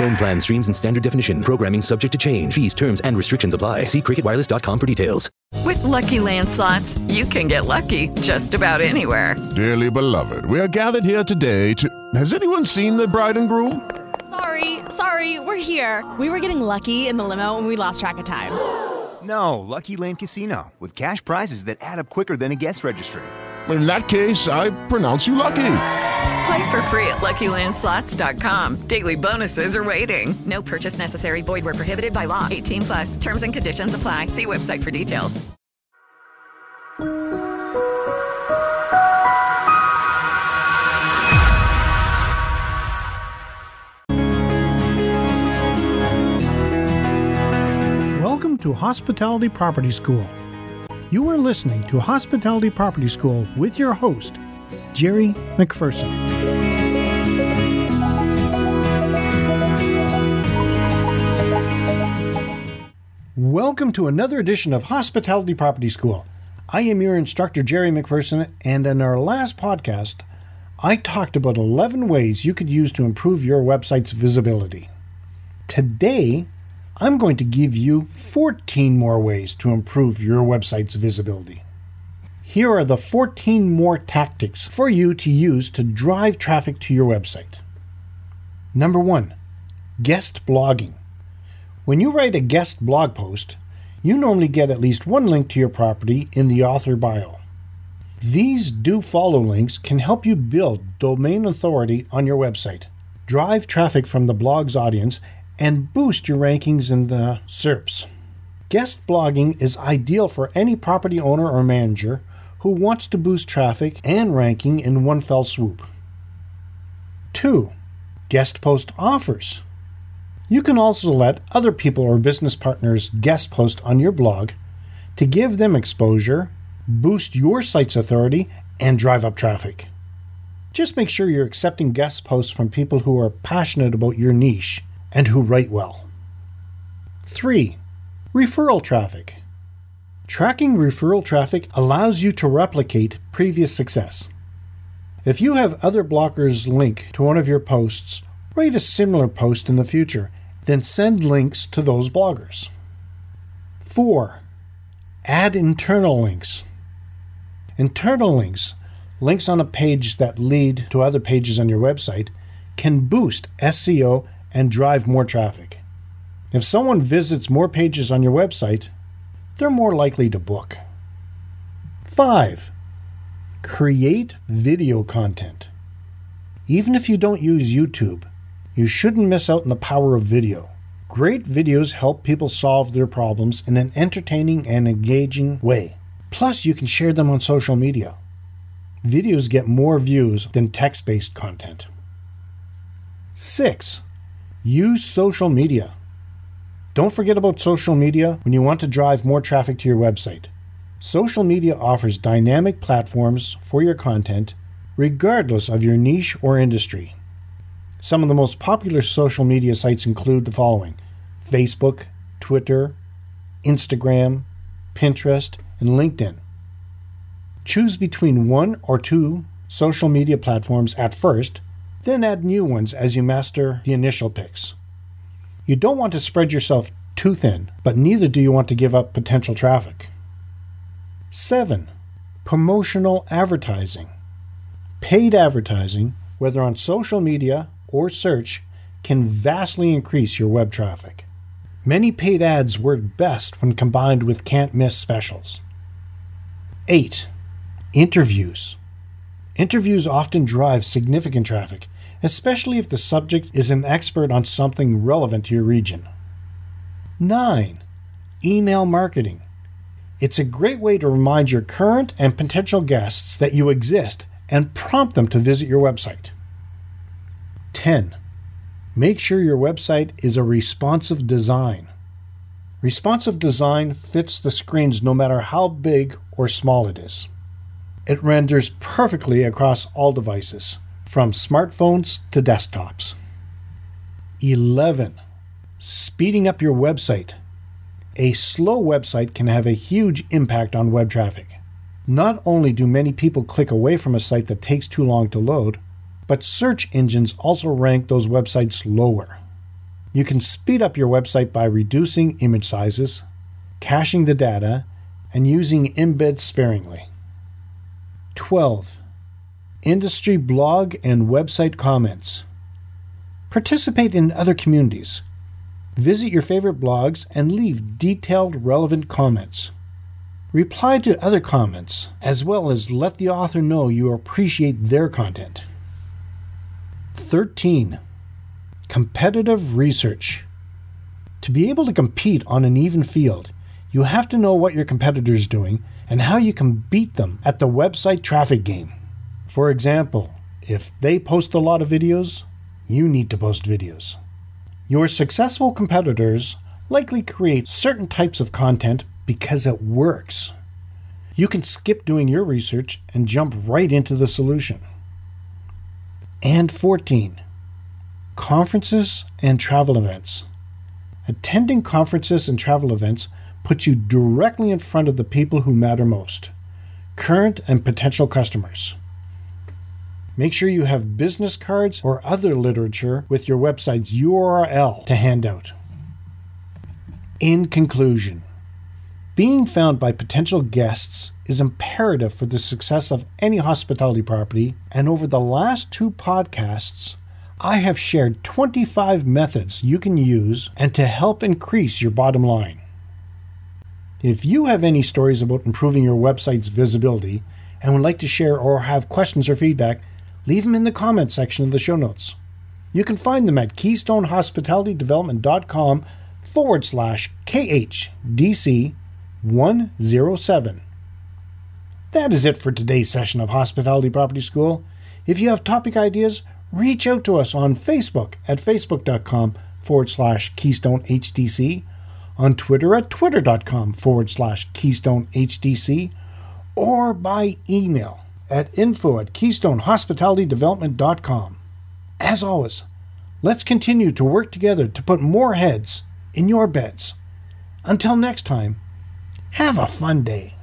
Phone plan streams in standard definition. Programming subject to change. Fees, terms, and restrictions apply. See cricketwireless.com for details. With Lucky Land slots, you can get lucky just about anywhere. Dearly beloved, we are gathered here today to. Has anyone seen the bride and groom? Sorry, sorry, we're here. We were getting lucky in the limo and we lost track of time. No, Lucky Land Casino, with cash prizes that add up quicker than a guest registry. In that case, I pronounce you lucky. Play for free at LuckyLandSlots.com. Daily bonuses are waiting. No purchase necessary. Void where prohibited by law. 18 plus. Terms and conditions apply. See website for details. Welcome to Hospitality Property School. You are listening to Hospitality Property School with your host, Jerry McPherson. Welcome to another edition of Hospitality Property School. I am your instructor, Jerry McPherson, and in our last podcast, I talked about 11 ways you could use to improve your website's visibility. Today, I'm going to give you 14 more ways to improve your website's visibility. Here are the 14 more tactics for you to use to drive traffic to your website. Number one, guest blogging. When you write a guest blog post, you normally get at least one link to your property in the author bio. These do follow links can help you build domain authority on your website, drive traffic from the blog's audience, and boost your rankings in the SERPs. Guest blogging is ideal for any property owner or manager who wants to boost traffic and ranking in one fell swoop. 2. Guest post offers. You can also let other people or business partners guest post on your blog to give them exposure, boost your site's authority, and drive up traffic. Just make sure you're accepting guest posts from people who are passionate about your niche and who write well. 3. Referral traffic. Tracking referral traffic allows you to replicate previous success. If you have other bloggers link to one of your posts, write a similar post in the future, then send links to those bloggers. 4. Add internal links. Internal links, links on a page that lead to other pages on your website, can boost SEO and drive more traffic. If someone visits more pages on your website, they're more likely to book. 5. Create video content. Even if you don't use YouTube, you shouldn't miss out on the power of video. Great videos help people solve their problems in an entertaining and engaging way. Plus, you can share them on social media. Videos get more views than text based content. 6. Use social media. Don't forget about social media when you want to drive more traffic to your website. Social media offers dynamic platforms for your content, regardless of your niche or industry. Some of the most popular social media sites include the following Facebook, Twitter, Instagram, Pinterest, and LinkedIn. Choose between one or two social media platforms at first, then add new ones as you master the initial picks. You don't want to spread yourself too thin, but neither do you want to give up potential traffic. 7. Promotional advertising. Paid advertising, whether on social media or search, can vastly increase your web traffic. Many paid ads work best when combined with can't miss specials. 8. Interviews. Interviews often drive significant traffic, especially if the subject is an expert on something relevant to your region. 9. Email marketing. It's a great way to remind your current and potential guests that you exist and prompt them to visit your website. 10. Make sure your website is a responsive design. Responsive design fits the screens no matter how big or small it is. It renders perfectly across all devices, from smartphones to desktops. 11. Speeding up your website. A slow website can have a huge impact on web traffic. Not only do many people click away from a site that takes too long to load, but search engines also rank those websites lower. You can speed up your website by reducing image sizes, caching the data, and using embeds sparingly. 12. Industry blog and website comments. Participate in other communities. Visit your favorite blogs and leave detailed, relevant comments. Reply to other comments, as well as let the author know you appreciate their content. 13. Competitive research. To be able to compete on an even field, you have to know what your competitor is doing and how you can beat them at the website traffic game. For example, if they post a lot of videos, you need to post videos. Your successful competitors likely create certain types of content because it works. You can skip doing your research and jump right into the solution. And 14. Conferences and travel events. Attending conferences and travel events puts you directly in front of the people who matter most current and potential customers. Make sure you have business cards or other literature with your website's URL to hand out. In conclusion, being found by potential guests is imperative for the success of any hospitality property, and over the last two podcasts, I have shared 25 methods you can use and to help increase your bottom line. If you have any stories about improving your website's visibility and would like to share or have questions or feedback, leave them in the comments section of the show notes. You can find them at keystonehospitalitydevelopment.com forward slash KHDC 107. That is it for today's session of Hospitality Property School. If you have topic ideas, reach out to us on Facebook at facebook.com forward slash Keystone HDC, on Twitter at twitter.com forward slash Keystone HDC, or by email at info at keystonehospitalitydevelopment.com. As always, let's continue to work together to put more heads in your beds. Until next time, have a fun day.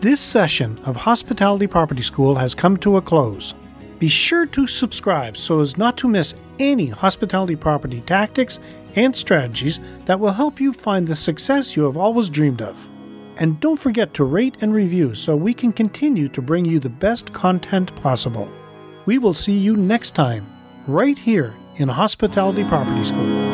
This session of Hospitality Property School has come to a close. Be sure to subscribe so as not to miss any hospitality property tactics and strategies that will help you find the success you have always dreamed of. And don't forget to rate and review so we can continue to bring you the best content possible. We will see you next time, right here in Hospitality Property School.